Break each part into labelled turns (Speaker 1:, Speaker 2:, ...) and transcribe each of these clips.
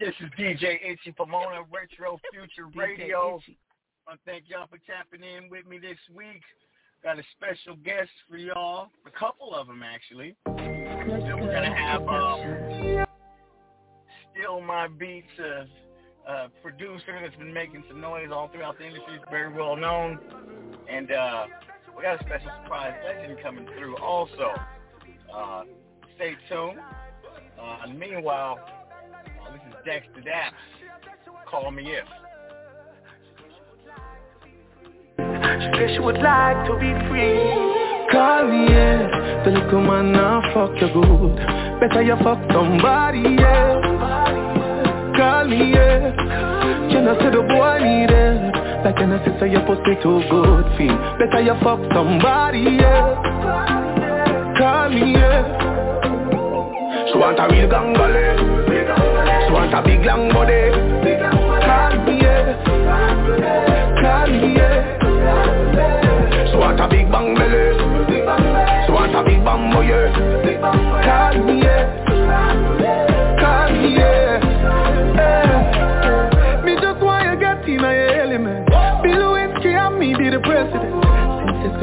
Speaker 1: This is DJ Itchy Pomona, Retro Future Radio. I want to thank y'all for tapping in with me this week. Got a special guest for y'all, a couple of them actually. Then we're gonna have um, Still My Beats, a, a producer that's been making some noise all throughout the industry, very well known, and uh, we got a special surprise legend coming through also. Uh, stay tuned. Uh, meanwhile, uh, this is Dexta Daps. Call me if.
Speaker 2: She said she would like to be free.
Speaker 3: Call me, yeah. The little man now fuck you good. Better you fuck somebody, yeah. Call me, yeah. Can I say the boy need it? Like I say so your pussy too good, feel. Better you fuck somebody, yeah. Call me, yeah.
Speaker 2: She want a real gangale. Want a big long body.
Speaker 3: Yeah. Me, yeah.
Speaker 2: She want a big bang belly. She want a big bang oh, boy.
Speaker 3: Call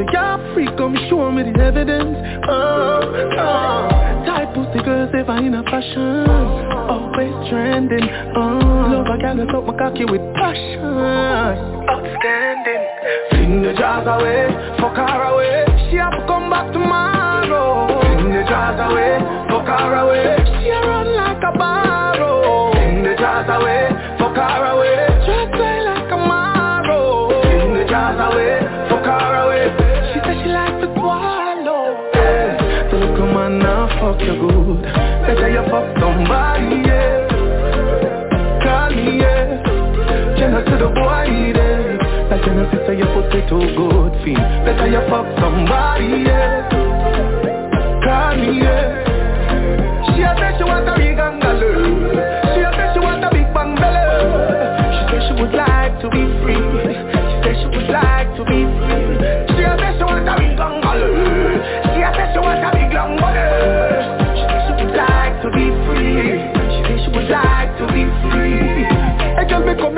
Speaker 3: A y'all freak, come show me the evidence. Oh, oh. Tight pussy girls ever in a fashion. Always trending. Oh, love a gal that's up my cocky with passion. Outstanding.
Speaker 2: Fling the jars away, fuck her away.
Speaker 3: She have to come back tomorrow.
Speaker 2: Fling the jars away, fuck her away.
Speaker 3: She run like a
Speaker 2: fuck
Speaker 3: you good. Better you fuck somebody, yeah. Call me, yeah. I see the boy it? Like see so your pussy too good, feel. Better you fuck somebody, yeah. Call me, yeah. She a say she want a big angaloo. She a say she want a big bang belly. She say she would like to be free. She say she would like to be free.
Speaker 2: She a say she want a big angaloo. She a say she want a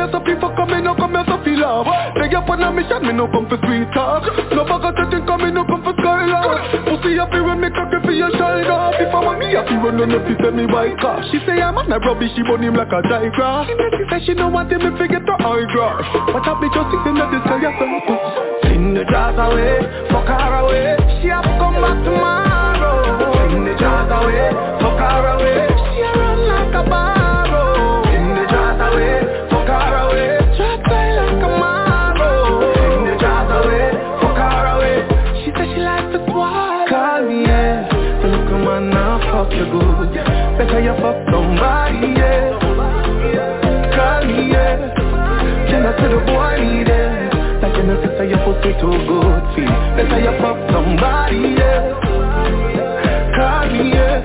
Speaker 3: girl, me come here so feel fuck, me no come here feel love. Beg you for a mission, me no come for sweet talk. No of setting, come me no come for skylark. Pussy happy when me cocky for your shoulder. If I want me happy when you know fi tell me white car. She say I'm on a rubbish, she burn him like a diagram. She say she say she no want him, me forget her high grass. Watch out, me just sitting at the sky, I say
Speaker 2: Fling the jars away, fuck her away.
Speaker 3: She have to come back tomorrow.
Speaker 2: Fling the her away.
Speaker 3: See the boy it? Like I see so your pussy too good, feel. Better you fuck somebody, yeah. Call me, yeah.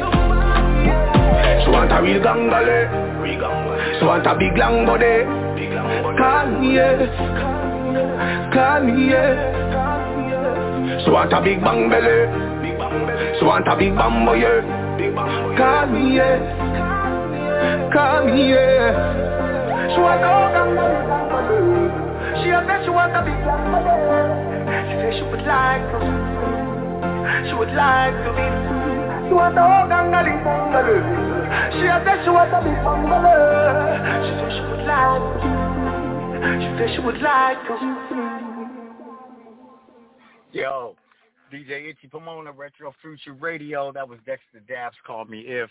Speaker 2: She want a real gangale. She want a big long body.
Speaker 3: Call me, yeah. Call me, yeah.
Speaker 2: She want a big bang belly. She want a big bang boy.
Speaker 3: Call me, yeah. Call me, yeah. She want a gangale. She say she want a big long body. She say she would like to. She would like to be. She want a gangale, gangale. She a say she want a big bangale. She say she would like to. She say she would like to.
Speaker 1: Yo, DJ Itchy Pomona, Retro Future Radio. That was Dexta Daps. Called me if.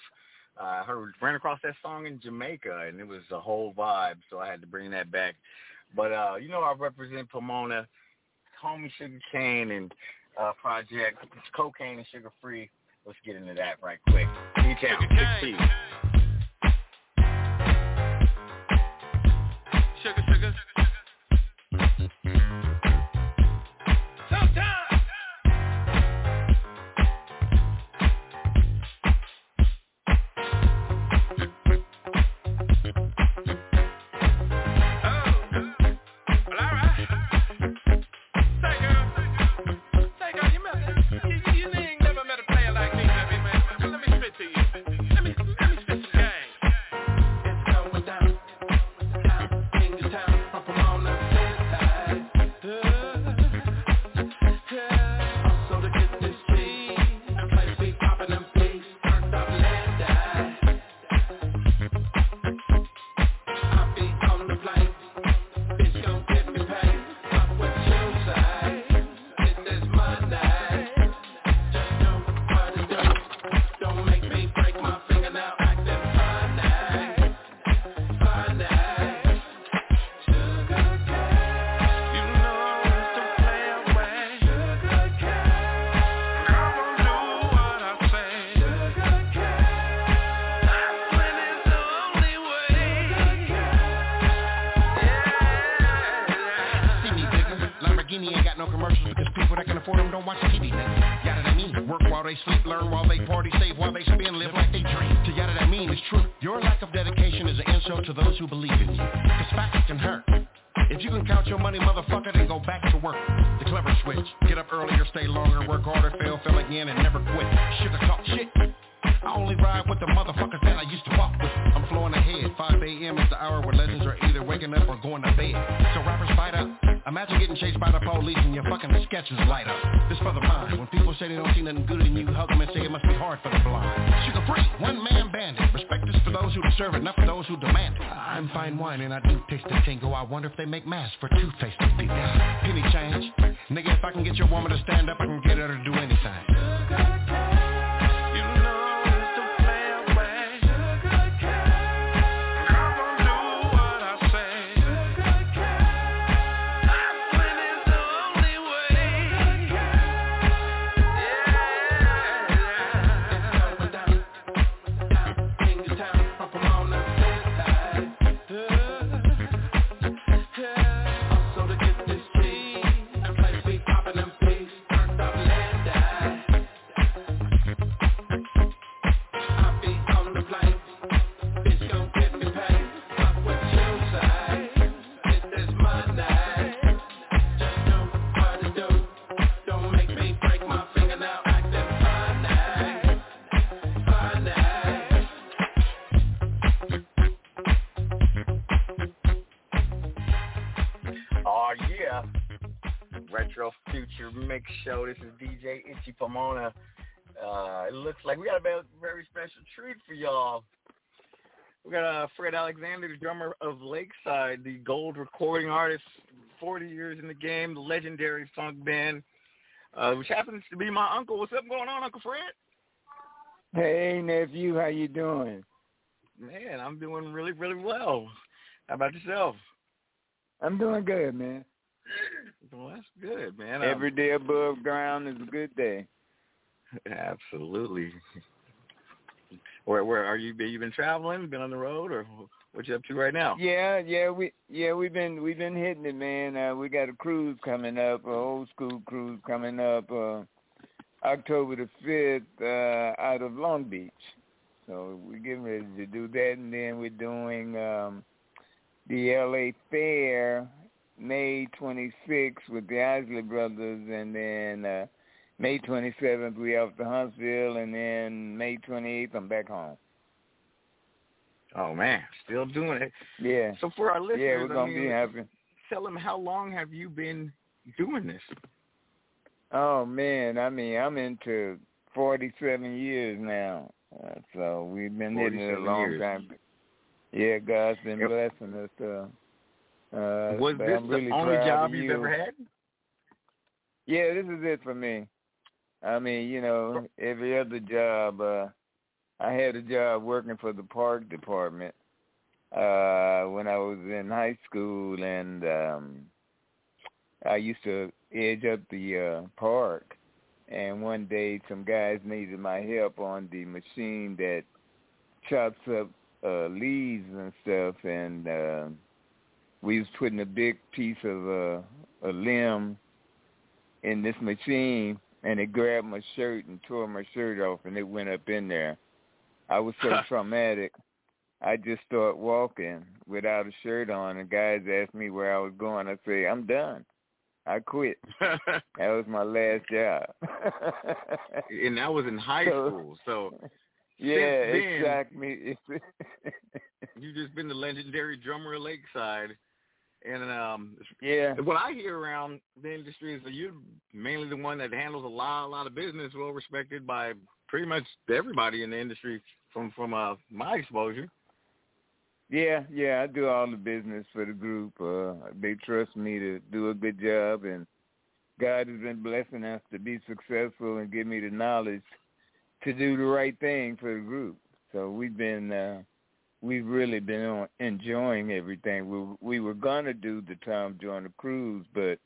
Speaker 1: Uh, I heard ran across that song in Jamaica, and it was a whole vibe, so I had to bring that back. But uh, you know, I represent Pomona, Homie Sugar Cane, and uh, Project it's Cocaine and Sugar Free. Let's get into that right quick. D-Town, 16.
Speaker 4: For two-faced
Speaker 1: show. This is DJ Itchy Pomona. Uh, it looks like we got a very special treat for y'all. We got uh, Fred Alexander, the drummer of Lakeside, the gold recording artist, 40 years in the game, the legendary funk band, uh, which happens to be my uncle. What's up going on, Uncle Fred?
Speaker 5: Hey, nephew. How you doing?
Speaker 1: Man, I'm doing really, really well. How about yourself?
Speaker 5: I'm doing good, man.
Speaker 1: Well, that's good, man.
Speaker 5: Every day above ground is a good day.
Speaker 1: Absolutely. Where where are you? You been traveling? Been on the road, or what you up to right now?
Speaker 5: Yeah, yeah, we yeah we've been we've been hitting it, man. Uh, we got a cruise coming up, a old school cruise coming up, uh, October the fifth, uh, out of Long Beach. So we're getting ready to do that, and then we're doing um, the LA Fair May 26th with the Isley Brothers, and then uh, May 27th we off to Huntsville, and then May 28th I'm back home.
Speaker 1: Oh man, still doing it.
Speaker 5: Yeah.
Speaker 1: So for our listeners,
Speaker 5: yeah, we're gonna
Speaker 1: I mean,
Speaker 5: be happy.
Speaker 1: Tell them how long have you been doing this?
Speaker 5: Oh man, I mean I'm into 47 years now, uh, so we've been hitting it a long
Speaker 1: years.
Speaker 5: time. Yeah, God's been
Speaker 1: Yep.
Speaker 5: blessing us. Uh, uh,
Speaker 1: Was this
Speaker 5: I'm really
Speaker 1: the only job you've
Speaker 5: you.
Speaker 1: ever had?
Speaker 5: Yeah, this is it for me. I mean, you know, every other job, uh, I had a job working for the park department uh when I was in high school and um I used to edge up the uh park and one day some guys needed my help on the machine that chops up uh leaves and stuff and uh we was putting a big piece of uh, a limb in this machine and it grabbed my shirt and tore my shirt off and it went up in there. I was so traumatic. I just started walking without a shirt on and guys asked me where I was going. I say, I'm done. I quit. That was my last job.
Speaker 1: and that was in high
Speaker 5: So-
Speaker 1: school. So
Speaker 5: yeah,
Speaker 1: then-
Speaker 5: exactly.
Speaker 1: you've just been the legendary drummer of Lakeside. And um
Speaker 5: yeah.
Speaker 1: what I hear around the industry is that you're mainly the one that handles a lot, a lot of business, well respected by pretty much everybody in the industry from from uh, my exposure.
Speaker 5: Yeah, yeah, I do all the business for the group. Uh they trust me to do a good job and God has been blessing us to be successful and give me the knowledge to do the right thing for the group. So we've been uh we've really been on, enjoying everything. We we were gonna do the Tom Joyner cruise, but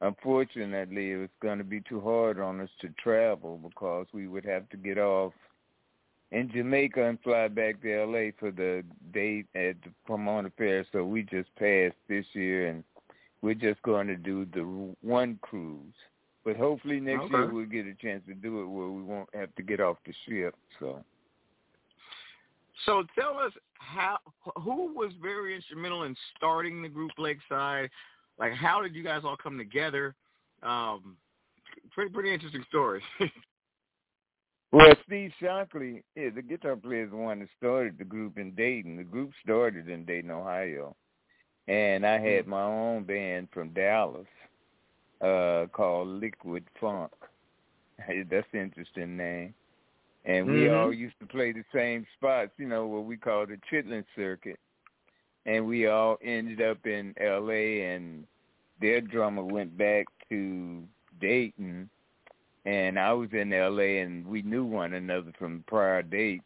Speaker 5: unfortunately it was gonna be too hard on us to travel because we would have to get off in Jamaica and fly back to LA for the date at the Pomona Fair. So we just passed this year and we're just going to do the one cruise. But hopefully next okay. year we'll get a chance to do it where we won't have to get off the ship. So.
Speaker 1: So tell us how who was very instrumental in starting the group Lakeside? Like how did you guys all come together? Um, pretty pretty interesting story.
Speaker 5: well, Steve Shockley, yeah, the guitar player, is the one that started the group in Dayton. The group started in Dayton, Ohio, and I had hmm. my own band from Dallas uh, called Liquid Funk. That's an interesting name. And we mm-hmm. all used to play the same spots, you know, what we call the Chitlin Circuit. And we all ended up in L.A. and their drummer went back to Dayton, and I was in L.A. and we knew one another from prior dates.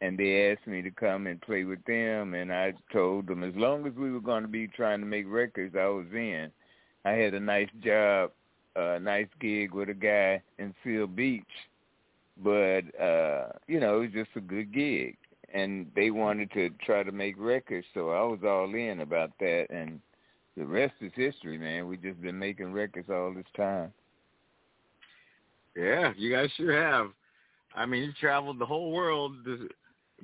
Speaker 5: And they asked me to come and play with them, and I told them as long as we were going to be trying to make records, I was in. I had a nice job, a nice gig with a guy in Seal Beach, but uh, you know, it was just a good gig. And they wanted to try to make records, so I was all in about that and the rest is history, man. We just been making records all this time.
Speaker 1: Yeah, you guys sure have. I mean, you've traveled the whole world,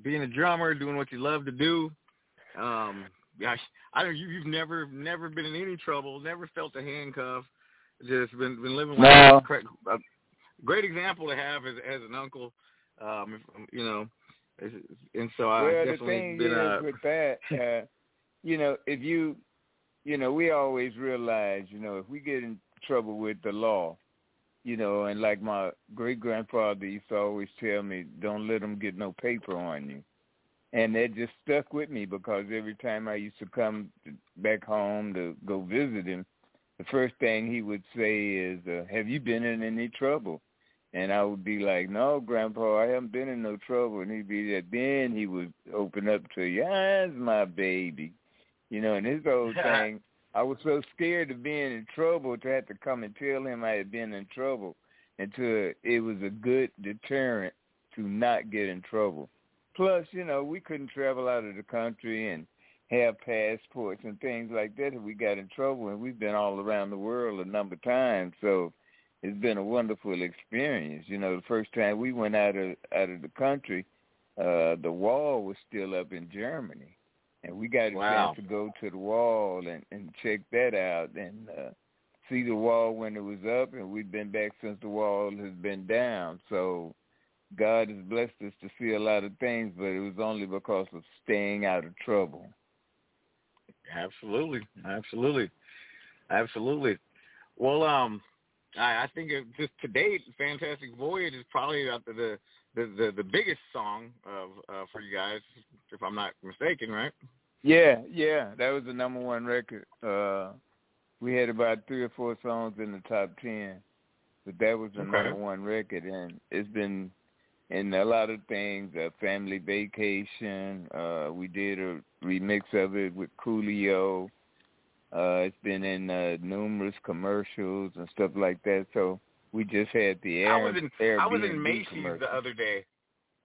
Speaker 1: being a drummer, doing what you love to do. Um, gosh, I don't. You, you've never, never been in any trouble. Never felt a handcuff. Just been been living
Speaker 5: no.
Speaker 1: like a great example to have as as an uncle. Um, you know, and so I
Speaker 5: well,
Speaker 1: definitely
Speaker 5: the thing
Speaker 1: been.
Speaker 5: Is
Speaker 1: uh,
Speaker 5: with that, uh, you know, if you, you know, we always realize, you know, if we get in trouble with the law, you know, and like my great grandfather used to always tell me, don't let them get no paper on you and that just stuck with me because every time I used to come back home to go visit him, the first thing he would say is, uh, "Have you been in any trouble?" And I would be like, "No, Grandpa, I haven't been in no trouble." And he'd be like, then he would open up to you, "That's my baby," you know. And his whole thing, I was so scared of being in trouble to have to come and tell him I had been in trouble, until it was a good deterrent to not get in trouble. Plus, you know, we couldn't travel out of the country and have passports and things like that if we got in trouble. And we've been all around the world a number of times, so it's been a wonderful experience. You know, the first time we went out of out of the country, uh, the wall was still up in Germany, and we got a
Speaker 1: wow.
Speaker 5: chance to go to the wall and and check that out and uh, see the wall when it was up. And we've been back since the wall has been down, so God has blessed us to see a lot of things, but it was only because of staying out of trouble.
Speaker 1: Absolutely, absolutely, absolutely. Well, um, I, I think it, just to date, "Fantastic Voyage" is probably the the the, the biggest song of uh, for you guys, if I'm not mistaken, right?
Speaker 5: Yeah, yeah, that was the number one record. Uh, we had about three or four songs in the top ten, but that was the okay. number one record, and it's been in a lot of things, uh, Family Vacation. Uh, we did a remix of it with Coolio. Uh, it's been in uh, numerous commercials and stuff like that. So we just had the air.
Speaker 1: I was in
Speaker 5: Airbnb
Speaker 1: I was in Macy's the other day,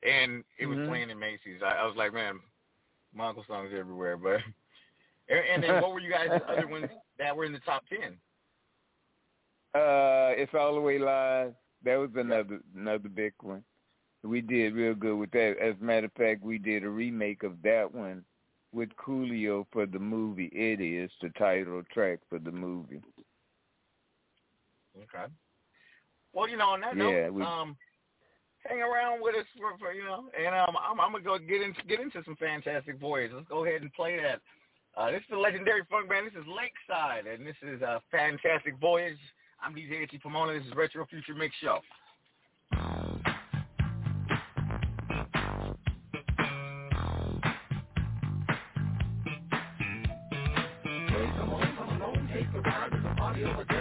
Speaker 1: and it was
Speaker 5: mm-hmm.
Speaker 1: playing in Macy's. I, I was like, man, my uncle songs everywhere. But and, and then what were you guys' the other ones that were in the top ten?
Speaker 5: Uh, it's all the way live. That was another another big one we did real good with that. As a matter of fact, we did a remake of that one with Coolio for the movie. It is the title track for the movie.
Speaker 1: Okay. Well, you know, on that
Speaker 5: yeah,
Speaker 1: note,
Speaker 5: we,
Speaker 1: um, hang around with us for, for you know, and um, I'm, I'm gonna go get into get into some fantastic voyage. Let's go ahead and play that. Uh, this is the legendary funk band. This is Lakeside, and this is a fantastic voyage. I'm DJ Itchy Pomona. This is Retro Future Mix Show. Here we go.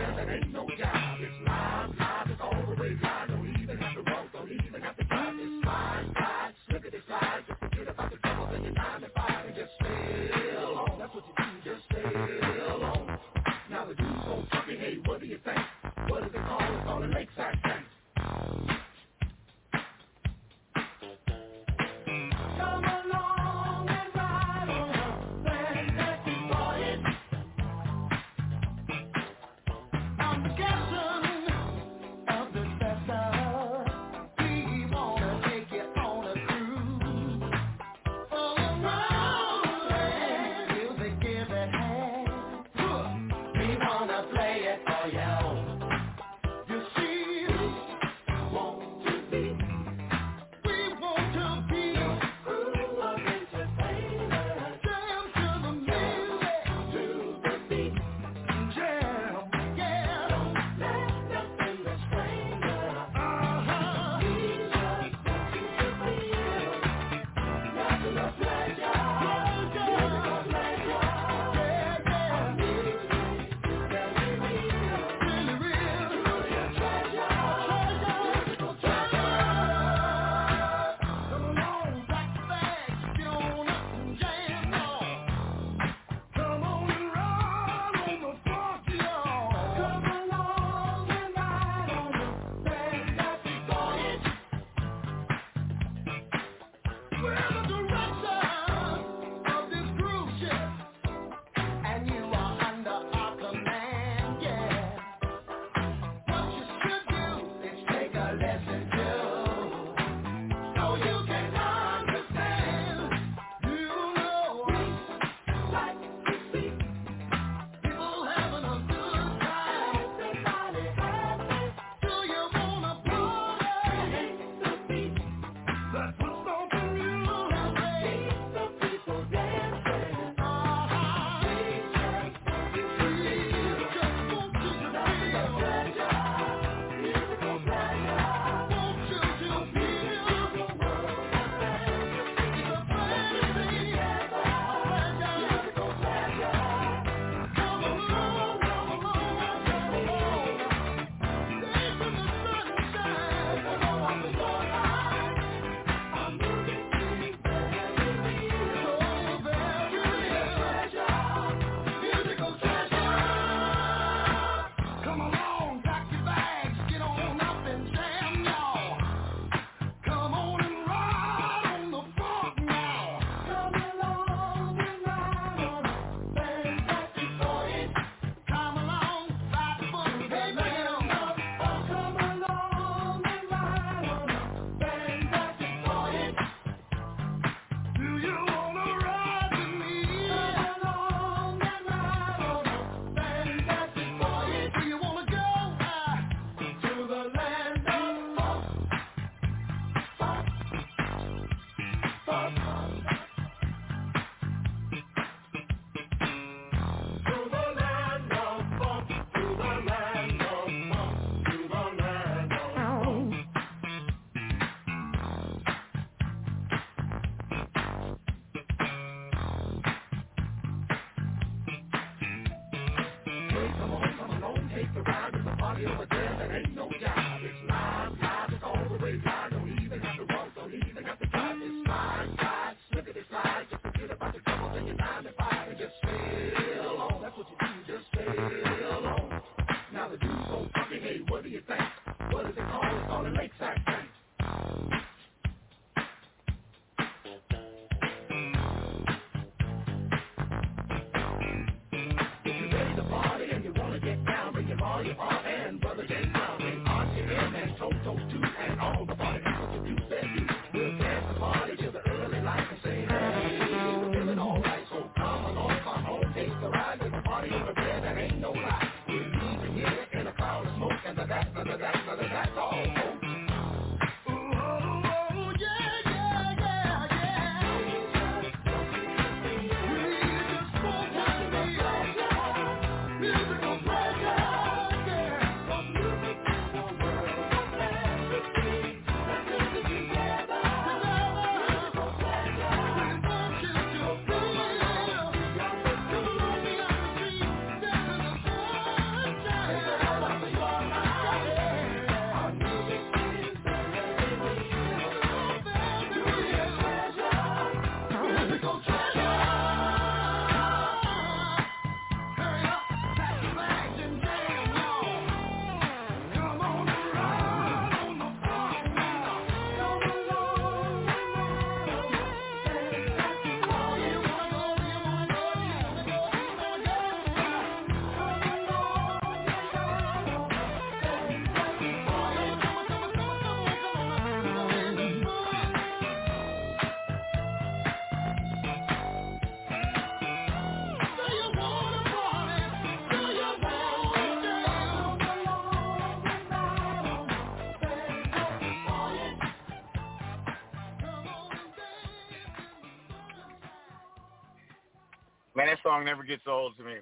Speaker 1: Man, that song never gets old to me.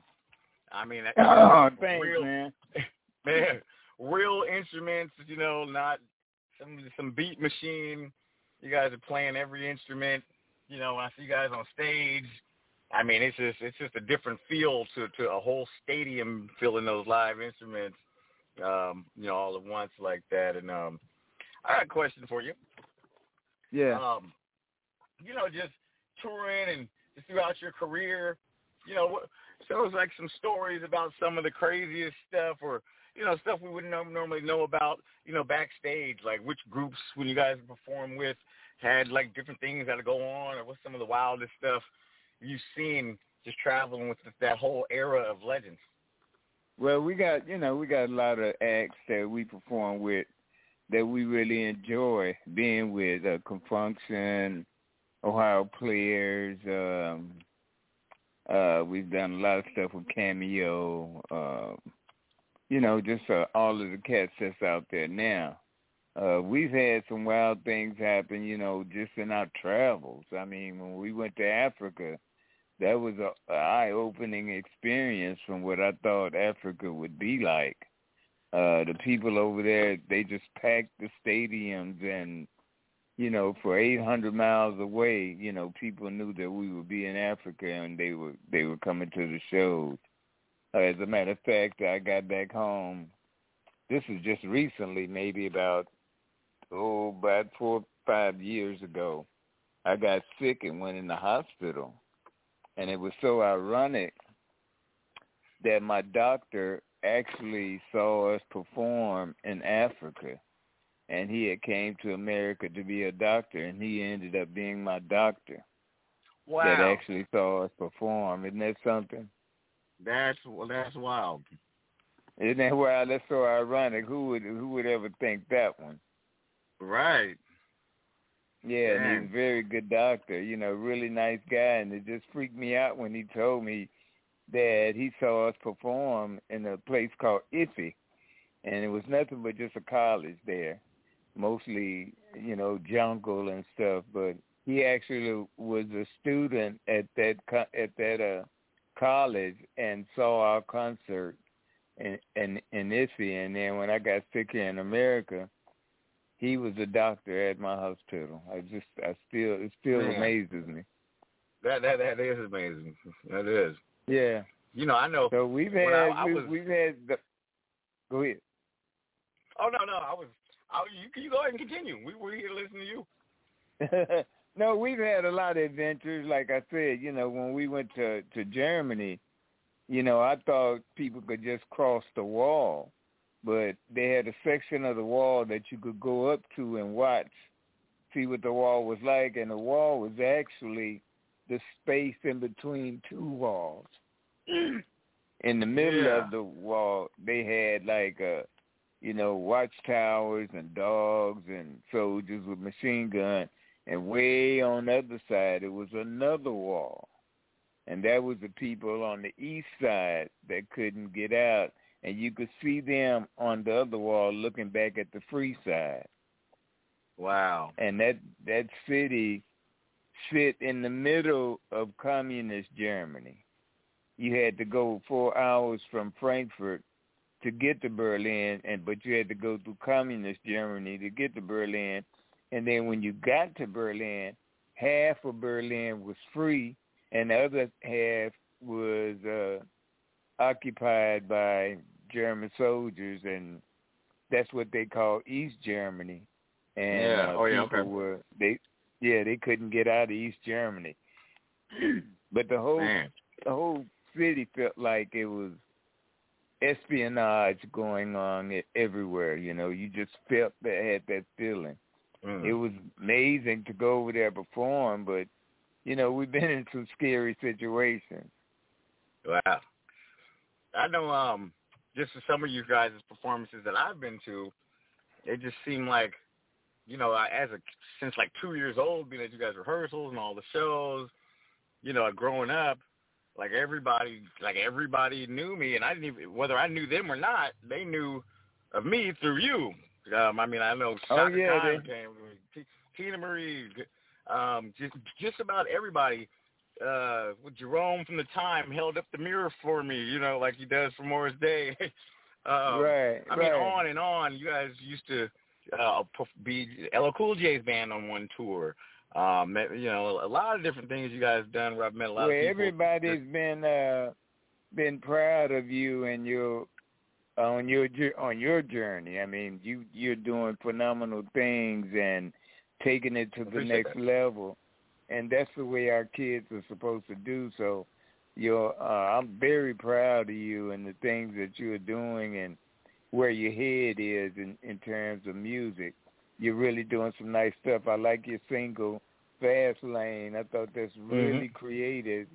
Speaker 1: I mean, that,
Speaker 5: oh, thanks,
Speaker 1: real,
Speaker 5: man.
Speaker 1: man, real instruments, you know, not some some beat machine. You guys are playing every instrument. You know, when I see you guys on stage, I mean, it's just it's just a different feel to to a whole stadium filling those live instruments. Um, you know, all at once like that. And um, I got a question for you.
Speaker 5: Yeah.
Speaker 1: Um, you know, just touring and just throughout your career, you know, it's like some stories about some of the craziest stuff or, you know, stuff we wouldn't normally know about, you know, backstage, like which groups when you guys perform with had like different things that go on or what's some of the wildest stuff you've seen just traveling with that whole era of legends?
Speaker 5: Well, we got, you know, we got a lot of acts that we perform with that we really enjoy being with, uh, Con Funk Shun, Ohio Players, um, uh, we've done a lot of stuff with Cameo. Uh, you know, just uh, all of the cats that's out there now. Uh, we've had some wild things happen, you know, just in our travels. I mean, when we went to Africa, that was a, a eye-opening experience from what I thought Africa would be like. Uh, the people over there, they just packed the stadiums and you know, for 800 miles away, you know, people knew that we would be in Africa and they were they were coming to the shows. As a matter of fact, I got back home. This is just recently, maybe about oh, about four five years ago. I got sick and went in the hospital, and it was so ironic that my doctor actually saw us perform in Africa and he had came to America to be a doctor, and he ended up being my doctor.
Speaker 1: Wow.
Speaker 5: That actually saw us perform. Isn't that something?
Speaker 1: That's well, that's wild.
Speaker 5: Isn't that wild? That's so ironic. Who would who would ever think that one?
Speaker 1: Right.
Speaker 5: Yeah, and he's a very good doctor. You know, really nice guy, and it just freaked me out when he told me that he saw us perform in a place called Ife, and it was nothing but just a college there mostly you know jungle and stuff but he actually was a student at that co- at that uh college and saw our concert in in in Ife and then when I got sick here in America he was a doctor at my hospital. I just I still it still Man. amazes me.
Speaker 1: That that that is amazing. That is.
Speaker 5: Yeah.
Speaker 1: You know I know
Speaker 5: so we've had I, I was, we've had the, go ahead.
Speaker 1: Oh no, no, I was. You, you go ahead and continue. We were here to listen to you.
Speaker 5: no, we've had a lot of adventures. Like I said, you know, when we went to to Germany, you know, I thought people could just cross the wall, but they had a section of the wall that you could go up to and watch, see what the wall was like, and the wall was actually the space in between two walls. in the middle
Speaker 1: yeah.
Speaker 5: of the wall, they had like a, you know, watchtowers and dogs and soldiers with machine guns and way on the other side, it was another wall. And that was the people on the east side that couldn't get out. And you could see them on the other wall looking back at the free side.
Speaker 1: Wow.
Speaker 5: And that that city sit in the middle of communist Germany. You had to go four hours from Frankfurt to get to Berlin, and but you had to go through communist Germany to get to Berlin, and then when you got to Berlin, half of Berlin was free and the other half was uh, occupied by German soldiers, and that's what they call East Germany. And
Speaker 1: yeah.
Speaker 5: uh,
Speaker 1: oh, yeah,
Speaker 5: people
Speaker 1: okay.
Speaker 5: were they, yeah, they couldn't get out of East Germany. but the whole
Speaker 1: Man.
Speaker 5: the whole city felt like it was espionage going on everywhere. You know, you just felt that had that feeling.
Speaker 1: Mm.
Speaker 5: It was amazing to go over there perform, but you know, we've been in some scary situations.
Speaker 1: Wow. I know um just some of you guys' performances that I've been to, it just seemed like, you know, I, as a since like two years old, being at you guys' rehearsals and all the shows, you know, growing up, like everybody, like everybody knew me, and I didn't even whether I knew them or not, they knew of me through you. Um, I mean, I know
Speaker 5: Oh, yeah,
Speaker 1: Khan came, T- Teena Marie, um, just just about everybody. Uh, with Jerome from the time held up the mirror for me, you know, like he does for Morris Day. um,
Speaker 5: right,
Speaker 1: I mean,
Speaker 5: right.
Speaker 1: on and on. You guys used to uh, be LL Cool J's band on one tour. Um, you know, a lot of different things you guys done where I've met a lot
Speaker 5: well,
Speaker 1: of people.
Speaker 5: everybody's been uh been proud of you and your on your on your journey. I mean, you you're doing phenomenal things and taking it to the next
Speaker 1: that.
Speaker 5: level, and that's the way our kids are supposed to do. So, you're uh, I'm very proud of you and the things that you're doing and where your head is in in terms of music. You're really doing some nice stuff. I like your single Fast Lane. I thought that's mm-hmm. really creative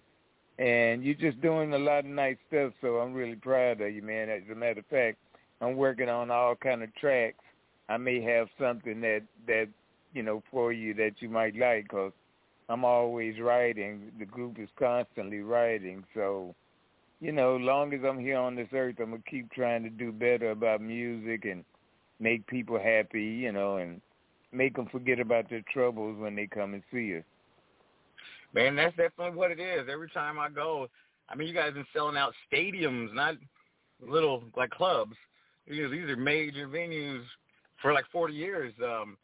Speaker 5: and you're just doing a lot of nice stuff. So I'm really proud of you, man. As a matter of fact, I'm working on all kind of tracks. I may have something that that you know for you that you might like, cause I'm always writing. The group is constantly writing, so you know, long as I'm here on this earth, I'm gonna keep trying to do better about music and make people happy, you know, and make them forget about their troubles when they come and see us.
Speaker 1: Man, that's definitely what it is. Every time I go, I mean, you guys been selling out stadiums, not little like clubs. You know, these are major venues for like 40 years. Um,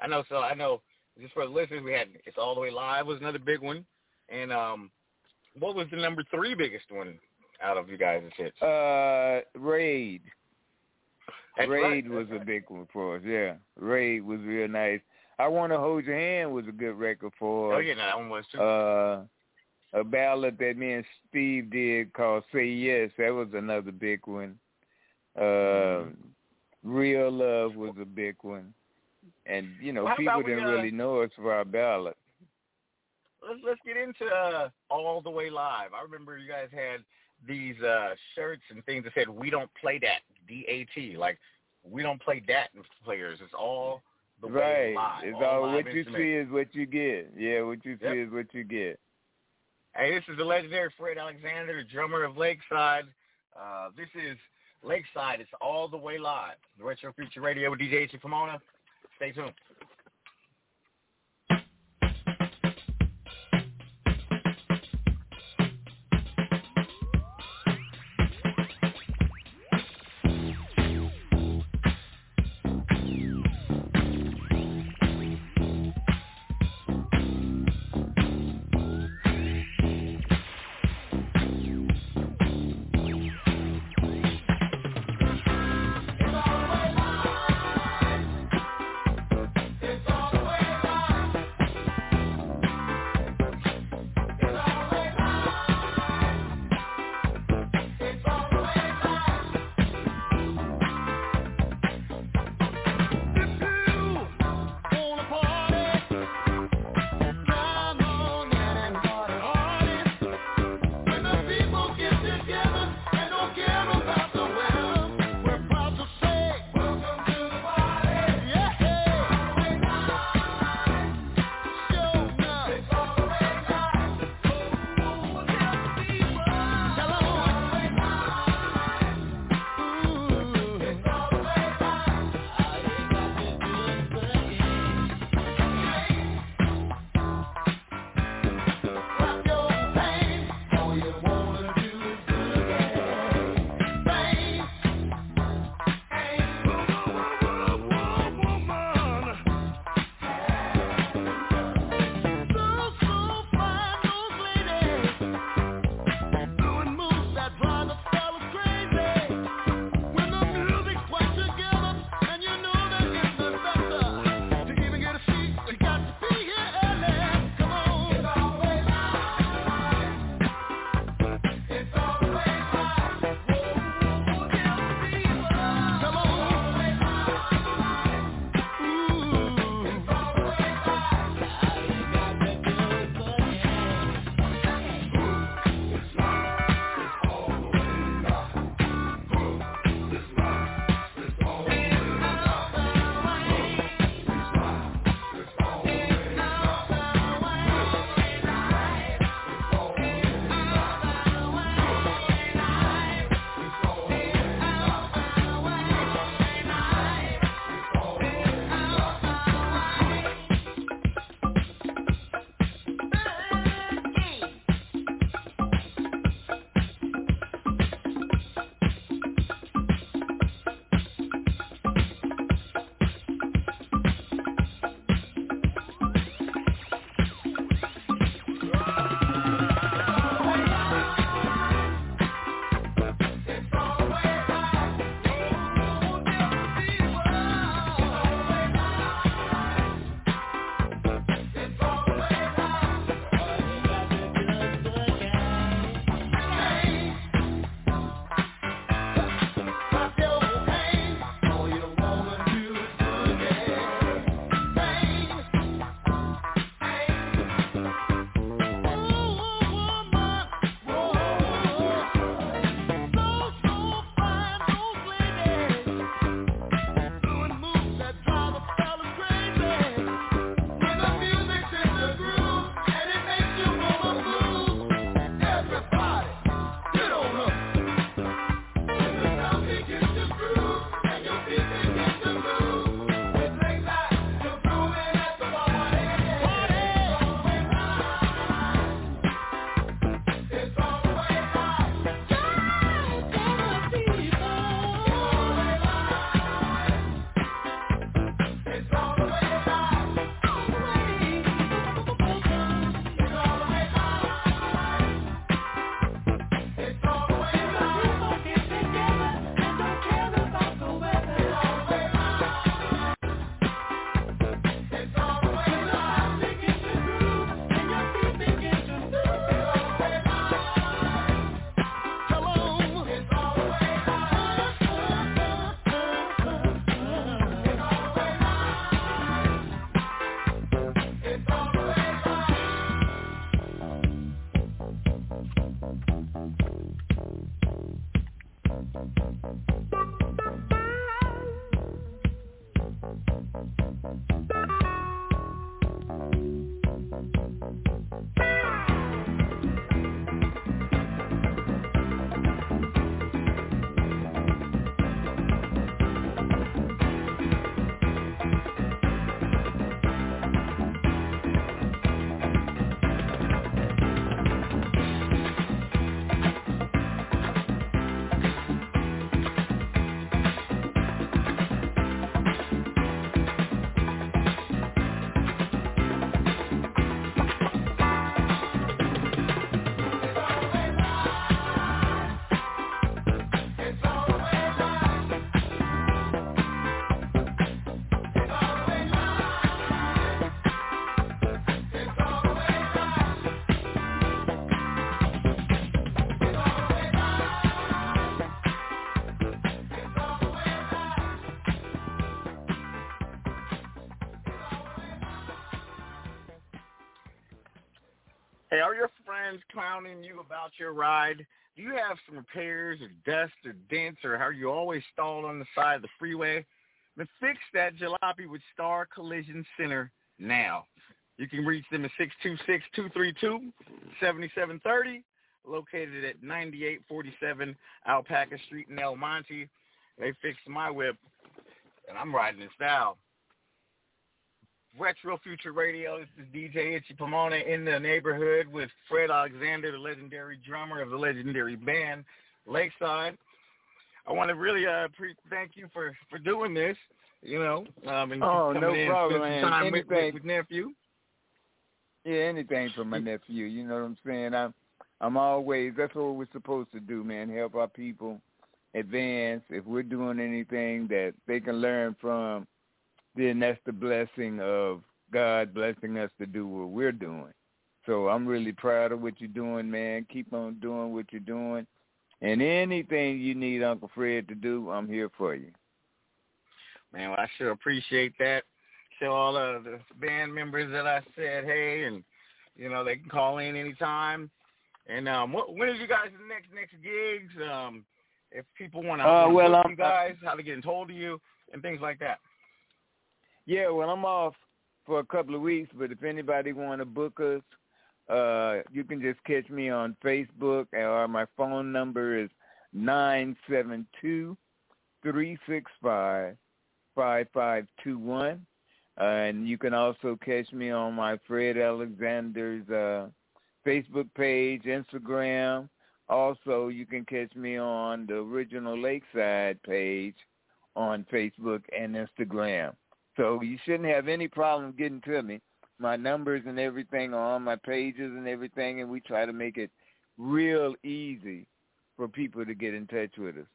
Speaker 1: I know. So I know. Just for the listeners, we had it's all the way live was another big one, and um, what was the number three biggest one out of you guys' hits?
Speaker 5: Uh, Raid.
Speaker 1: That's
Speaker 5: Raid
Speaker 1: right,
Speaker 5: was
Speaker 1: that's
Speaker 5: a big one for us. Yeah, Raid was real nice. I want to hold your hand was a good record for us.
Speaker 1: Oh yeah, no, that one was too.
Speaker 5: Uh, a ballad that me and Steve did called "Say Yes." That was another big one. Uh, Real Love was a big one, and you know
Speaker 1: Well,
Speaker 5: people
Speaker 1: we,
Speaker 5: didn't
Speaker 1: uh,
Speaker 5: really know us for our ballad.
Speaker 1: let's let's get into uh, all the way live. I remember you guys had these uh shirts and things that said "We don't play that." D A T. Like we don't play that players. It's all the way
Speaker 5: Right.
Speaker 1: live.
Speaker 5: It's
Speaker 1: all
Speaker 5: all what you
Speaker 1: instruments.
Speaker 5: see is what you get. Yeah, what you see
Speaker 1: Yep.
Speaker 5: is what you get.
Speaker 1: Hey, this is the legendary Fred Alexander, the drummer of Lakeside. Uh, this is Lakeside. It's all the way live. The Retro Future Radio with DJ Itchy Pomona. Stay tuned. Friends you about your ride? Do you have some repairs or dust or dents or are you always stalled on the side of the freeway? Then fix that jalopy with Star Collision Center now. You can reach them at 626-232-7730, located at 9847 Alpaca Street in El Monte. They fixed my whip, and I'm riding in style. Retro Future Radio. This is DJ Itchy Pomona in the neighborhood with Fred Alexander, the legendary drummer of the legendary band Lakeside. I want to really uh, pre- thank you for, for doing this, you know, um, and
Speaker 5: oh, no
Speaker 1: in
Speaker 5: problem, man.
Speaker 1: time
Speaker 5: Anything,
Speaker 1: with, with, with nephew.
Speaker 5: Yeah, anything for my nephew. You know what I'm saying? I'm I'm always that's what we're supposed to do, man. Help our people advance. If we're doing anything that they can learn from, then that's the blessing of God blessing us to do what we're doing. So I'm really proud of what you're doing, man. Keep on doing what you're doing. And anything you need Uncle Fred to do, I'm here for you.
Speaker 1: Man, well, I sure appreciate that. So all of the band members that I said hey, and you know they can call in anytime. And um, what, when is you guys' next next gigs? Um, if people want to
Speaker 5: uh, well,
Speaker 1: you guys, how to get in hold of you, and things like that.
Speaker 5: Yeah, well, I'm off for a couple of weeks, but if anybody want to book us, uh, you can just catch me on Facebook, or my phone number is nine seven two three six five five five two one, and you can also catch me on my Fred Alexander's uh, Facebook page, Instagram. Also, you can catch me on the original Lakeside page on Facebook and Instagram. So you shouldn't have any problem getting to me. My numbers and everything are on my pages and everything, and we try to make it real easy for people to get in touch with us.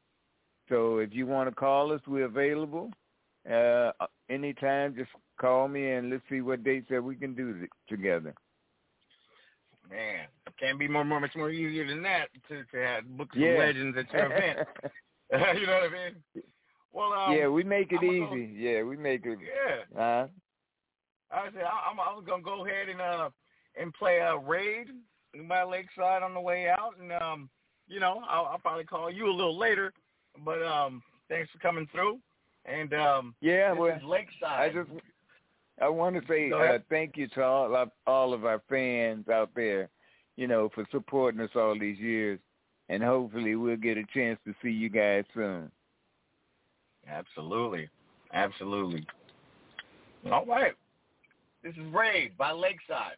Speaker 5: So if you want to call us, we're available. Uh, anytime, just call me and let's see what dates that we can do together.
Speaker 1: Man, it can't be more, more much more easier than that to, to have book some
Speaker 5: yeah.
Speaker 1: legends at your event. you know what I mean? Well, um,
Speaker 5: yeah, we make it
Speaker 1: I'm
Speaker 5: easy.
Speaker 1: Gonna,
Speaker 5: yeah, we make it.
Speaker 1: Yeah.
Speaker 5: Uh,
Speaker 1: I said I'm, I'm gonna go ahead and uh and play a raid in my Lakeside on the way out, and um, you know, I'll, I'll probably call you a little later. But um, thanks for coming through. And um,
Speaker 5: yeah, well,
Speaker 1: Lakeside.
Speaker 5: I just I want to say uh, thank you to all of, all of our fans out there, you know, for supporting us all these years, and hopefully we'll get a chance to see you guys soon.
Speaker 1: Absolutely. Absolutely. All right. This is Raid by Lakeside.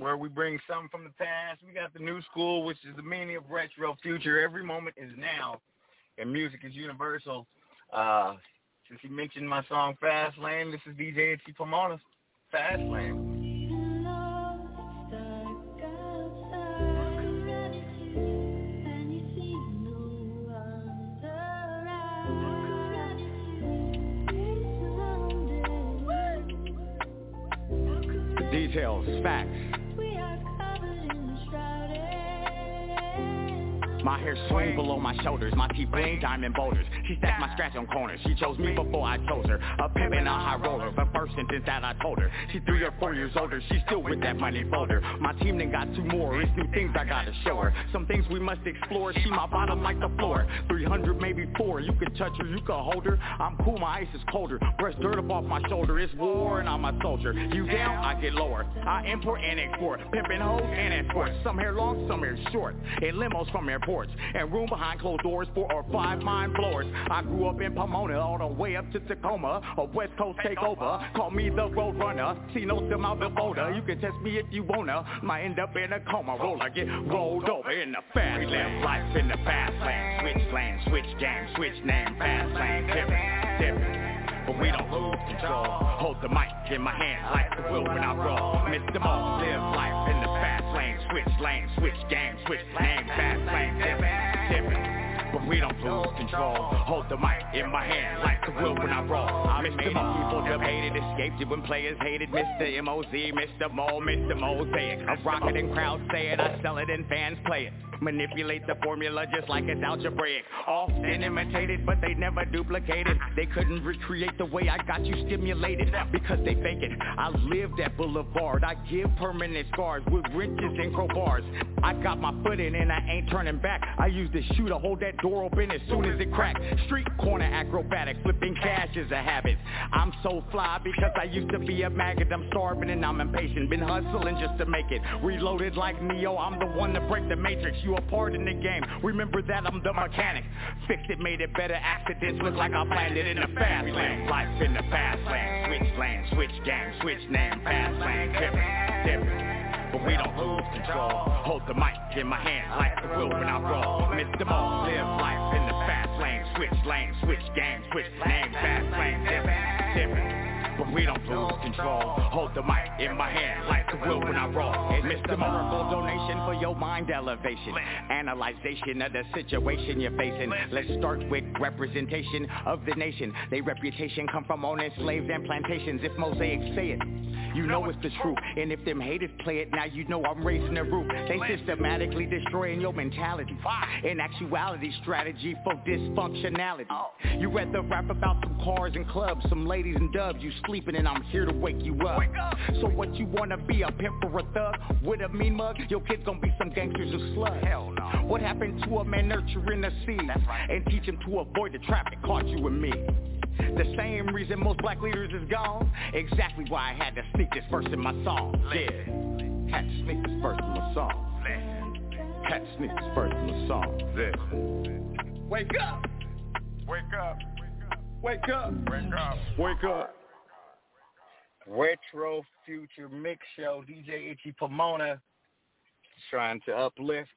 Speaker 1: Where we bring something from the past. We got the new school, which is the meaning of retro future. Every moment is now, and music is universal. Uh, since you mentioned my song Fast Lane, this is DJ Itchy Pomona. Fast Lane.
Speaker 6: Details, facts. My hair swing below my shoulders, my teeth bling diamond boulders. She stacked my scratch on corners. She chose me before I chose her. A pimp and a high roller, but sentence that I told her. She three or four years older, she still with that money folder. My team then got two more, it's new things I gotta show her. Some things we must explore, she my bottom like the floor. 300 maybe four, you can touch her, you can hold her. I'm cool, my ice is colder. Brush dirt up off my shoulder, it's war and I'm a soldier. You down, I get lower. I import and export, pimping hoes and escorts. Some hair long, some hair short. In limos from airports and room behind closed doors, four or five mind floors I grew up in Pomona, all the way up to Tacoma, a West Coast takeover. Call me the road runner, see no out the folder. You can test me if you wanna. Might end up in a coma, roll I get rolled over in the fast lane. live life in the fast lane, switch lane, switch game, switch name, fast lane, different, different. But we don't lose control. Hold the mic in my hand like the wheel when I roll. Miss them all, live life in the fast lane, switch lane, switch game, switch name, fast lane, different, different. But we don't lose control. Hold the mic in my hand like the wheel when I roll. I miss them all. People debated, escaped it when players hated. Mr. M.O.Z., Mr. Mo, Mr. Mosaic. I rock it and crowds say it. I sell it and fans play it. Manipulate the formula just like it's algebraic. Often imitated but they never duplicated. They couldn't recreate the way I got you stimulated Because they fake it. I live that boulevard. I give permanent scars with wrenches and crowbars. I got my foot in and I ain't turning back. I use the shoe to hold that door open as soon as it cracks Street corner acrobatic Flipping cash is a habit. I'm so fly because I used to be a maggot. I'm starving and I'm impatient. Been hustling just to make it. Reloaded like Neo I'm the one to break the matrix. You you a part in the game. Remember that I'm the mechanic. Fixed it, made it better. Accidents look like I planned it in the fast lane. Life in the fast lane. Switch lane, switch game, switch name, fast lane. Different, different. But we don't lose control. Hold the mic in my hand like the wheel when I roll. Miss them all, live life in the fast lane. Switch lane, switch game, switch name, fast lane. Different, different but we don't lose control. Hold the mic in my hand like the wheel when I roll. Mr. Miracle donation for your mind elevation. Analyzation of the situation you're facing. Let's start with representation of the nation. Their reputation come from owning slaves and plantations. If mosaics say it, you know it's the truth. And if them haters play it, now you know I'm raising the roof. They systematically destroying your mentality. In actuality, strategy for dysfunctionality. Oh. You rather rap about some cars and clubs, some ladies and dubs. You sleeping and I'm here to wake you up. So what you wanna be, a pimp or a thug? With a mean mug, your kid's gonna be some gangsters or slugs. Hell no. What happened to a man nurturing the seed? And teach him to avoid the trap that caught you and me. The same reason most black leaders is gone. Exactly why I had to sneak this verse in my song. Yeah. Had to sneak this verse in my song. Had to sneak this verse in my song. Yeah. Wake up!
Speaker 1: Wake up!
Speaker 6: Wake up!
Speaker 1: Wake up!
Speaker 6: Wake up!
Speaker 1: Retro Future Mix Show. DJ Itchy Pomona trying to uplift,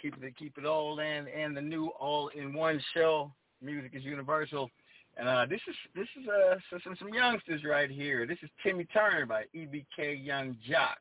Speaker 1: keep it keep it all in, and the new all in one show. Music is universal. And uh, this is this is uh, some some youngsters right here. This is Timmy Turner by EBK Young Joc.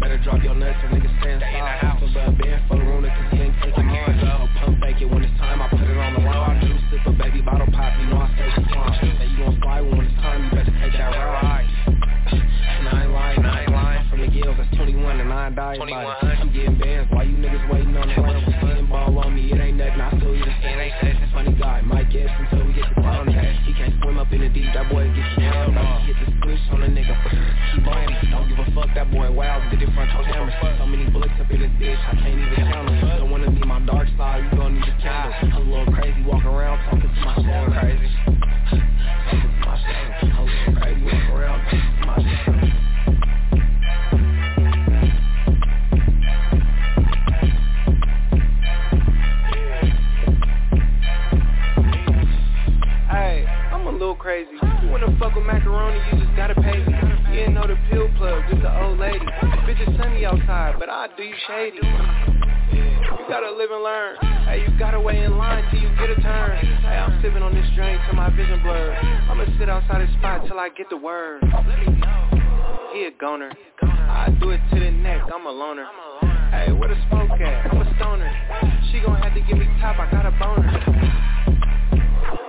Speaker 7: Better drop your nuts and niggas stand aside. So bad band for the room to continue taking mine. I'll pump fake it when it's time. I put it on the line. You sip a baby bottle pop, you know I stay time, you better take that from the that's 21 and I die by I'm getting bands, why you niggas on the ball on me, it ain't nothing, I. Funny guy, until we get the He can't swim up in the deep, that boy gets down. The switch on a nigga, keep buying Don't give a fuck, that boy did it front of camera? So many bullets up in this bitch, I can't even count them. Get the word. He a goner. I do it to the neck, I'm a loner. Hey, where the smoke at? I'm a stoner. She gon' have to give me top, I got a boner.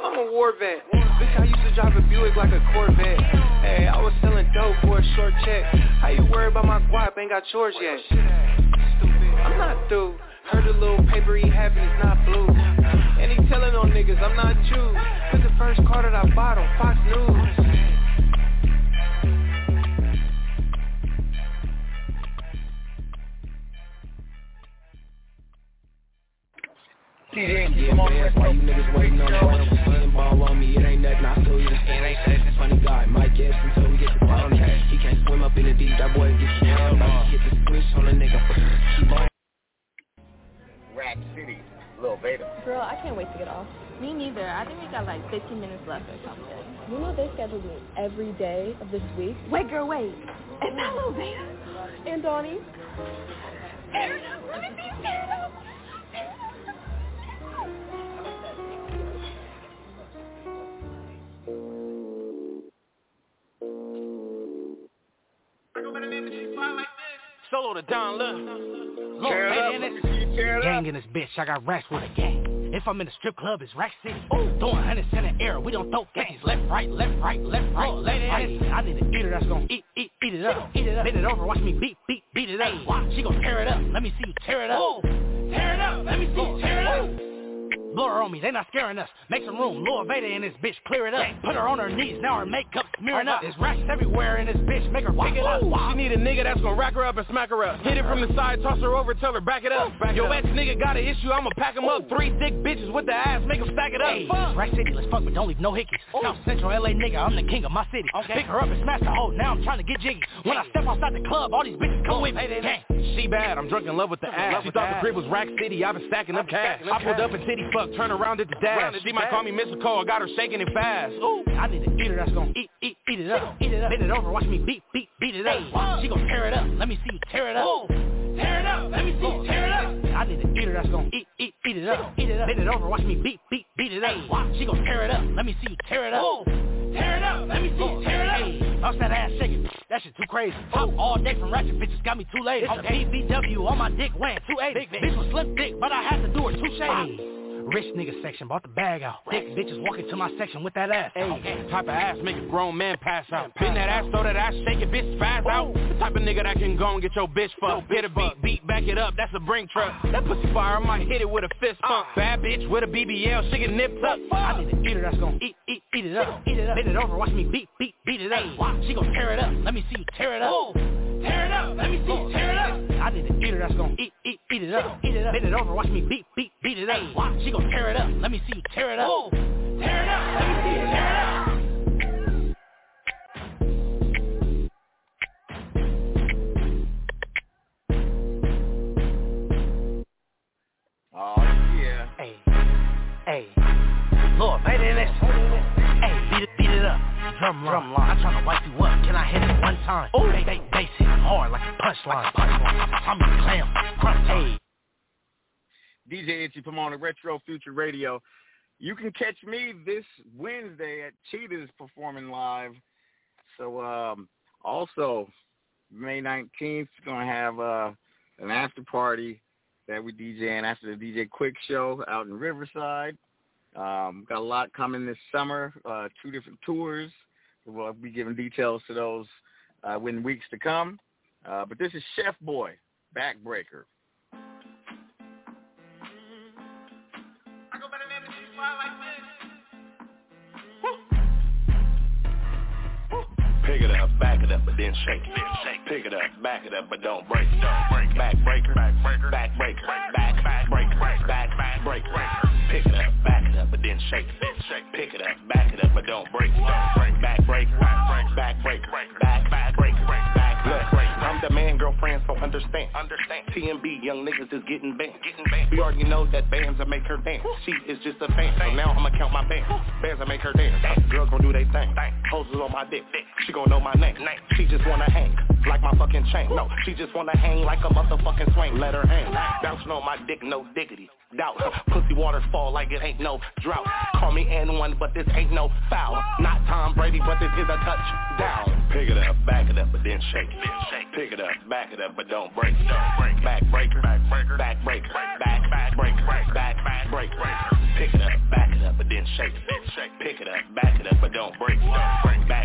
Speaker 7: I'm a war vet. Bitch, I used to drive a Buick like a Corvette. Hey, I was selling dope for a short check. How you worry about my guap? Ain't got chores yet. I'm not through. Heard a little paper he having is not blue. And he telling on niggas I'm not you. Cause the first car that I bought on Fox News.
Speaker 1: TJ,
Speaker 7: Yeah, man, why you niggas waiting on the Playing ball on me, it ain't nothing, I told you the hand ain't funny guy, Mike guess until we get the bounty He can't swim up in the deep, that boy get drowned Like he hit the switch on a nigga, keep on
Speaker 1: Rack City, Lil Veda.
Speaker 8: Girl, I can't wait to get off. Me neither. I think we got like 15 minutes left or something.
Speaker 9: You know they scheduled me every day of this week.
Speaker 8: Wait, girl, wait. Is that Lil Veda?
Speaker 9: And Donnie.
Speaker 8: Fair enough. Let me
Speaker 10: bitch. I got racks with a gang. If I'm in the strip club, it's Rack City. Ooh, throwing hundreds in the air. We don't throw gangs. Left, right, left, right, left, right, oh, left, right. I need a eater that's gonna eat, eat, eat it up, eat it up. Bend it over, watch me beat, beat, beat it up. She gon' tear it up. Let me see you tear it up. Tear it up. Let me see you oh. tear it up. Blow her on me, they not scaring us. Make some room, Lil Veda in this bitch, clear it up. Put her on her knees, now her makeup smearing up. There's racks everywhere in this bitch, make her pick it up.
Speaker 7: She need a nigga that's gonna rack her up and smack her up. Hit it from the side, toss her over, tell her back it up. Yo, ex nigga got an issue, I'ma pack him up. Three thick bitches with the ass, make them stack it up.
Speaker 10: Hey, Rack City, let's fuck, but don't leave no hickeys. Oh. South Central LA nigga, I'm the king of my city. Pick her up and smash the hoe, now I'm trying to get jiggy. When I step outside the club, all these bitches come with me. Gang.
Speaker 7: She bad, I'm drunk in love with the ass. She thought the crib was Rack City, I've been stacking up cash. I pulled up and titty fuck, turn around at the dash. She might call me Mr. Cole, I got her shaking it fast.
Speaker 10: Ooh, I need an eater that's gonna eat, eat, eat it up. Eat it up. Bend it over, watch me beat, beat, beat it up. She gon' tear it up, let me see you tear it up. Tear it up, let me see you tear it up. I need an eater that's gonna eat, eat, eat it up. Eat it up. Bend it over, watch me beat, beat, beat it up. She gon' tear it up, let me see you tear it up. Tear it up, let me see you tear it up. Bounce that ass shaking, that shit too crazy. Top all day from ratchet bitches, got me too late. It's a BBW on my dick, weighing 280. Bitch was slim thick, but I had to do her too shady. Rich nigga section, bought the bag out. Thick bitches walking to my section with that ass.
Speaker 7: Hey, type of ass make a grown man pass out. Bend that ass so that ass shake it, bitch fast out. The type of nigga that can go and get your bitch fucked. Hit a beat, beat, back it up, that's a brink truck. Ah. That pussy fire, I might hit it with a fist ah. pump. Bad bitch with a BBL, she get nipped up.
Speaker 10: I need an eater that's gonna eat, eat, eat it up. Eat it up. Bend it over, watch me beat, beat, beat it up. She gon' tear it up, let me see you tear it up. Tear it up, let me see you tear it up. I need an eater that's gonna eat, eat, eat it up. Eat it up. Bend it over, watch me beat, beat, beat it up. Watch, she gon' tear it up, let me see you tear it up. Tear it up, let me see you tear it up.
Speaker 1: Oh, yeah.
Speaker 10: Hey, hey, Lord, baby, in up. Drum line. Drum. I'm tryna wipe you up. Can I hit it one time? Oh, they, they, bass hit hard like a punchline. Punchline. I'm in clam. Crunch. Hey.
Speaker 1: DJ Itchy Pomona, Retro Future Radio. You can catch me this Wednesday at Cheetahs performing live. So um, also May 19th, going to have uh, an after party that we DJing after the DJ Quik show out in Riverside. Um, got a lot coming this summer, uh, two different tours. We'll be giving details to those uh, in weeks to come. Uh, but this is Chef Boy, Backbreaker.
Speaker 11: Pick it up, back it up, but then shake it. Shake. Pick it up, back it up, but don't break. Don't break. Back breaker, back breaker, back breaker, back back breaker, back back breaker. Pick it up, back it but then shake. Shake. Pick it up, back it up, but don't break. Don't break. Back break, back break, back breaker, back back breaker, back back breaker. I'm the man, girlfriend, so understand. Understand. TMB, young niggas is getting banned. Getting banned. We already know that bands will make her dance. She is just a fan, so now I'ma count my bands. Bands will make her dance. Girls gon' do they thing. Poses on my dick. She gon' know my name. She just wanna hang like my fucking chain. No, she just wanna hang like a motherfucking swing. Let her hang. Bouncing on my dick, no diggity. Doubt. Pussy waters fall like it ain't no drought. Call me N1, but this ain't no foul. Not Tom Brady, but this is a touchdown. Pick it up, back it up, but then shake it. Pick it up, back it up, but don't break. Back breaker, back breaker, back breaker, back back breaker, back back breaker. Pick it up, back it up, but then shake it. Pick it up, back it up, but don't break. Back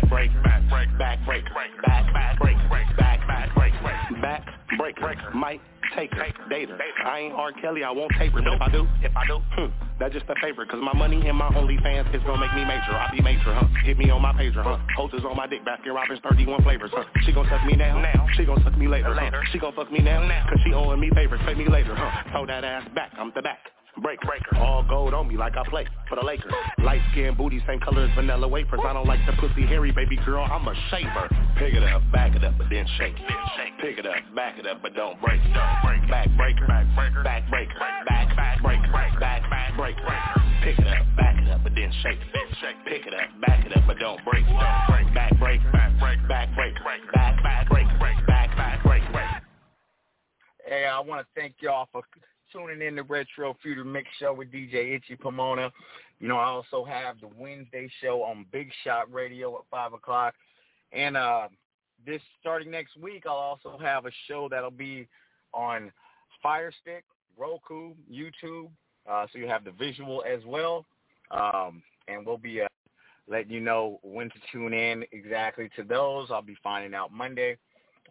Speaker 11: breaker, back breaker, back breaker, back back breaker, back back breaker, back breaker. Might take her, dater. I ain't R. Kelly, I won't taper, but if I do, if I do, hmm, that's just a favor, cause my money and my OnlyFans is gonna make me major. I be major, huh? Hit me on my pager, huh? Hostess on my dick, Baskin Robbins, 31 flavors, huh? She gon' suck me now, now. She gon' suck me later, later. She gon' fuck me now, now. Cause she owing me favors, pay me later, huh? Throw that ass back, I'm the back. Break, breaker. All gold on me like I play for the Lakers. Light skin booty, same color as vanilla wafers. I don't like the pussy hairy, baby girl. I'm a shaver. Pick it up, back it up, but then shake. Pick it up, back it up, but don't break. Back breaker, back breaker, back breaker, back back breaker, back back breaker. Pick it up, back it up, but then shake. Pick it up, back it up, but don't break. Back breaker, back breaker, back breaker, back back breaker, back back breaker.
Speaker 1: Hey, I want to thank y'all for tuning in to Retro Future Mix Show with DJ Itchy Pomona. You know, I also have the Wednesday show on Big Shot Radio at 5 o'clock. And uh, this starting next week, I'll also have a show that'll be on Fire Stick, Roku, YouTube. Uh, so you have the visual as well. Um, and we'll be uh, letting you know when to tune in exactly to those. I'll be finding out Monday.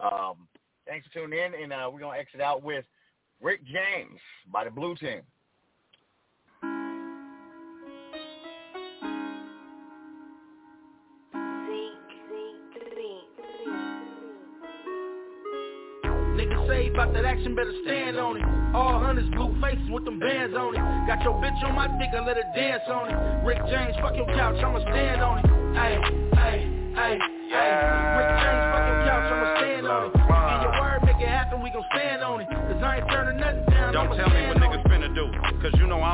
Speaker 1: Um, thanks for tuning in, and uh, we're going to exit out with Rick James by the Blue Team.
Speaker 12: Niggas say about that action, better stand on it. All hunters, blue faces with them bands on it. Got your bitch on my dick, I let her dance on it. Rick James, fuck your couch, I'ma stand on it. Ay, ay, ay,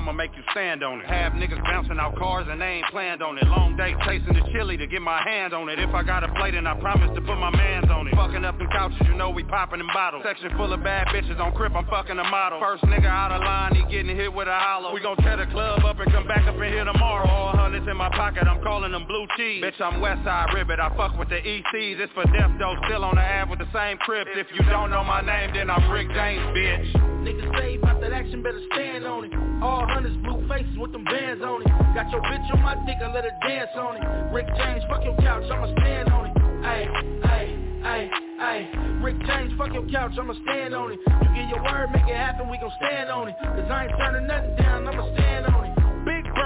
Speaker 12: I'ma make
Speaker 13: you stand on it. Have niggas bouncing out cars and they ain't planned on it. Long day chasing the chili to get my hand on it. If I got a plate and I promise to put my mans on it. Fucking up couches, you know we popping them bottles. Section full of bad bitches on crib, I'm fucking a model. First nigga out of line, he getting hit with a hollow. We gon' tear the club up and come back up in here tomorrow. All hundreds in my pocket, I'm calling them blue cheese. Bitch, I'm Westside Ribbit, I fuck with the ECs. It's for death though, still on the ad with the same crib. If you don't know my name, then I'm Rick James, bitch.
Speaker 12: Niggas say about that action, better stand on it. All hunters, blue faces with them bands on it. Got your bitch on my dick, I let her dance on it. Rick James, fuck your couch, I'ma stand on it. Hey, ay, ay, ay. Rick James, fuck your couch, I'ma stand on it. You get your word, make it happen, we gon' stand on it. Cause I ain't turning nothing down, I'ma stand on it.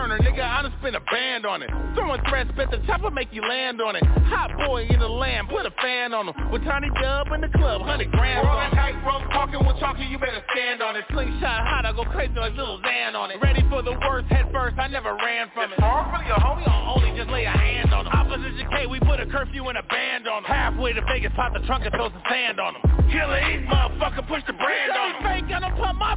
Speaker 14: Burner, nigga, I done spent a band on it. Throwing threats, bet the chopper make you land on it. Hot boy in the land, put a fan on him. With Tiny Dub in the club, hundred grams on
Speaker 13: Rolling
Speaker 14: him.
Speaker 13: tight rope, talking with chalky, you better stand on it.
Speaker 14: Slingshot hot, I go crazy like little Xan on it. Ready for the worst, head first, I never ran from it.
Speaker 13: Hard for your homie,
Speaker 14: I'll only just lay a hand on him. Opposition K, we put a curfew and a band on him. Halfway to Vegas, pop the trunk and throw some sand on him. Killer East, motherfucker, push the brand on him. Fake, I don't pump my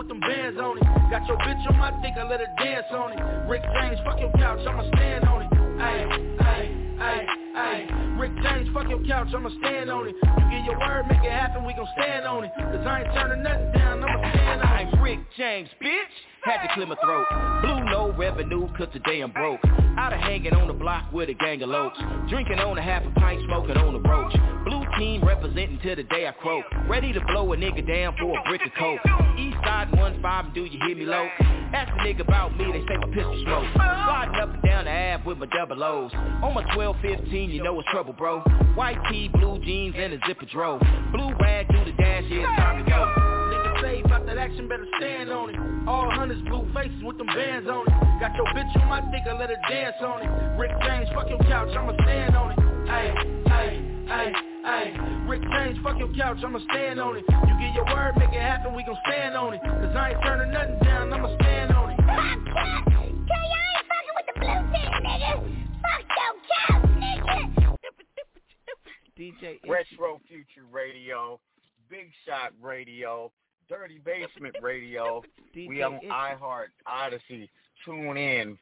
Speaker 12: with them bands on it. Got your bitch on my dick, I let her dance on it. Rick James, fuck your couch, I'ma stand on it. Ay, ay, ay, ay. Rick James, fuck your couch, I'ma stand on it. You get your word, make it happen, we gon' stand on it. Cause I ain't turning nothing down, I'ma stand on it.
Speaker 15: Rick James, bitch. Had to clear my throat. Blue no revenue, cause today I'm broke. Out of hanging on the block with a gang of lokes. Drinking on a half a pint, smoking on the roach. Blue team representing till the day I croak. Ready to blow a nigga down for a brick of coke. East side one five, do you hear me low? Ask a nigga about me, they say my pistol smoke. Sliding up and down the Ave with my double O's. On my 1215, you know it's trouble, bro. White tee, blue jeans, and a zipper drove. Blue rag through the dash, yeah, it's time to go.
Speaker 12: Say about that action, better stand on it. All hunters, blue faces with them bands on it. Got your bitch on my dick, I let her dance on it. Rick James, fuck your couch, I'ma stand on it. Ay, ay, ay, ay. Rick James, fuck your couch, I'ma stand on it. You get your word, make it happen, we gon' stand on it. Cause I ain't turning nothing down, I'ma stand on it.
Speaker 16: Tell you I ain't fucking with the blue team, nigga. Fuck your DJ
Speaker 1: Retro Future Radio, Big Shot Radio, Dirty Basement Radio.
Speaker 16: DJ
Speaker 1: we on
Speaker 16: Itchy.
Speaker 1: iHeart, Odyssey. Tune in.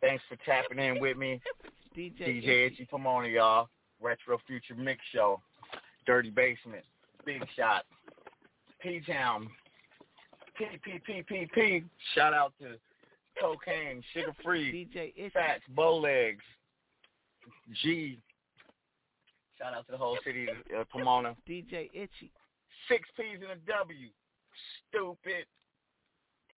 Speaker 1: Thanks for tapping in with me.
Speaker 16: DJ,
Speaker 1: DJ Itchy Pomona, y'all. Retro Future Mix Show. Dirty Basement. Big Shot. P-Town. P, P, P, P, P. Shout out to Cocaine, Sugar Free,
Speaker 16: DJ Itchy.
Speaker 1: Fats, Bowlegs, G. Shout out to the whole city of uh, Pomona.
Speaker 16: DJ Itchy.
Speaker 1: Six P's and a W. Stupid.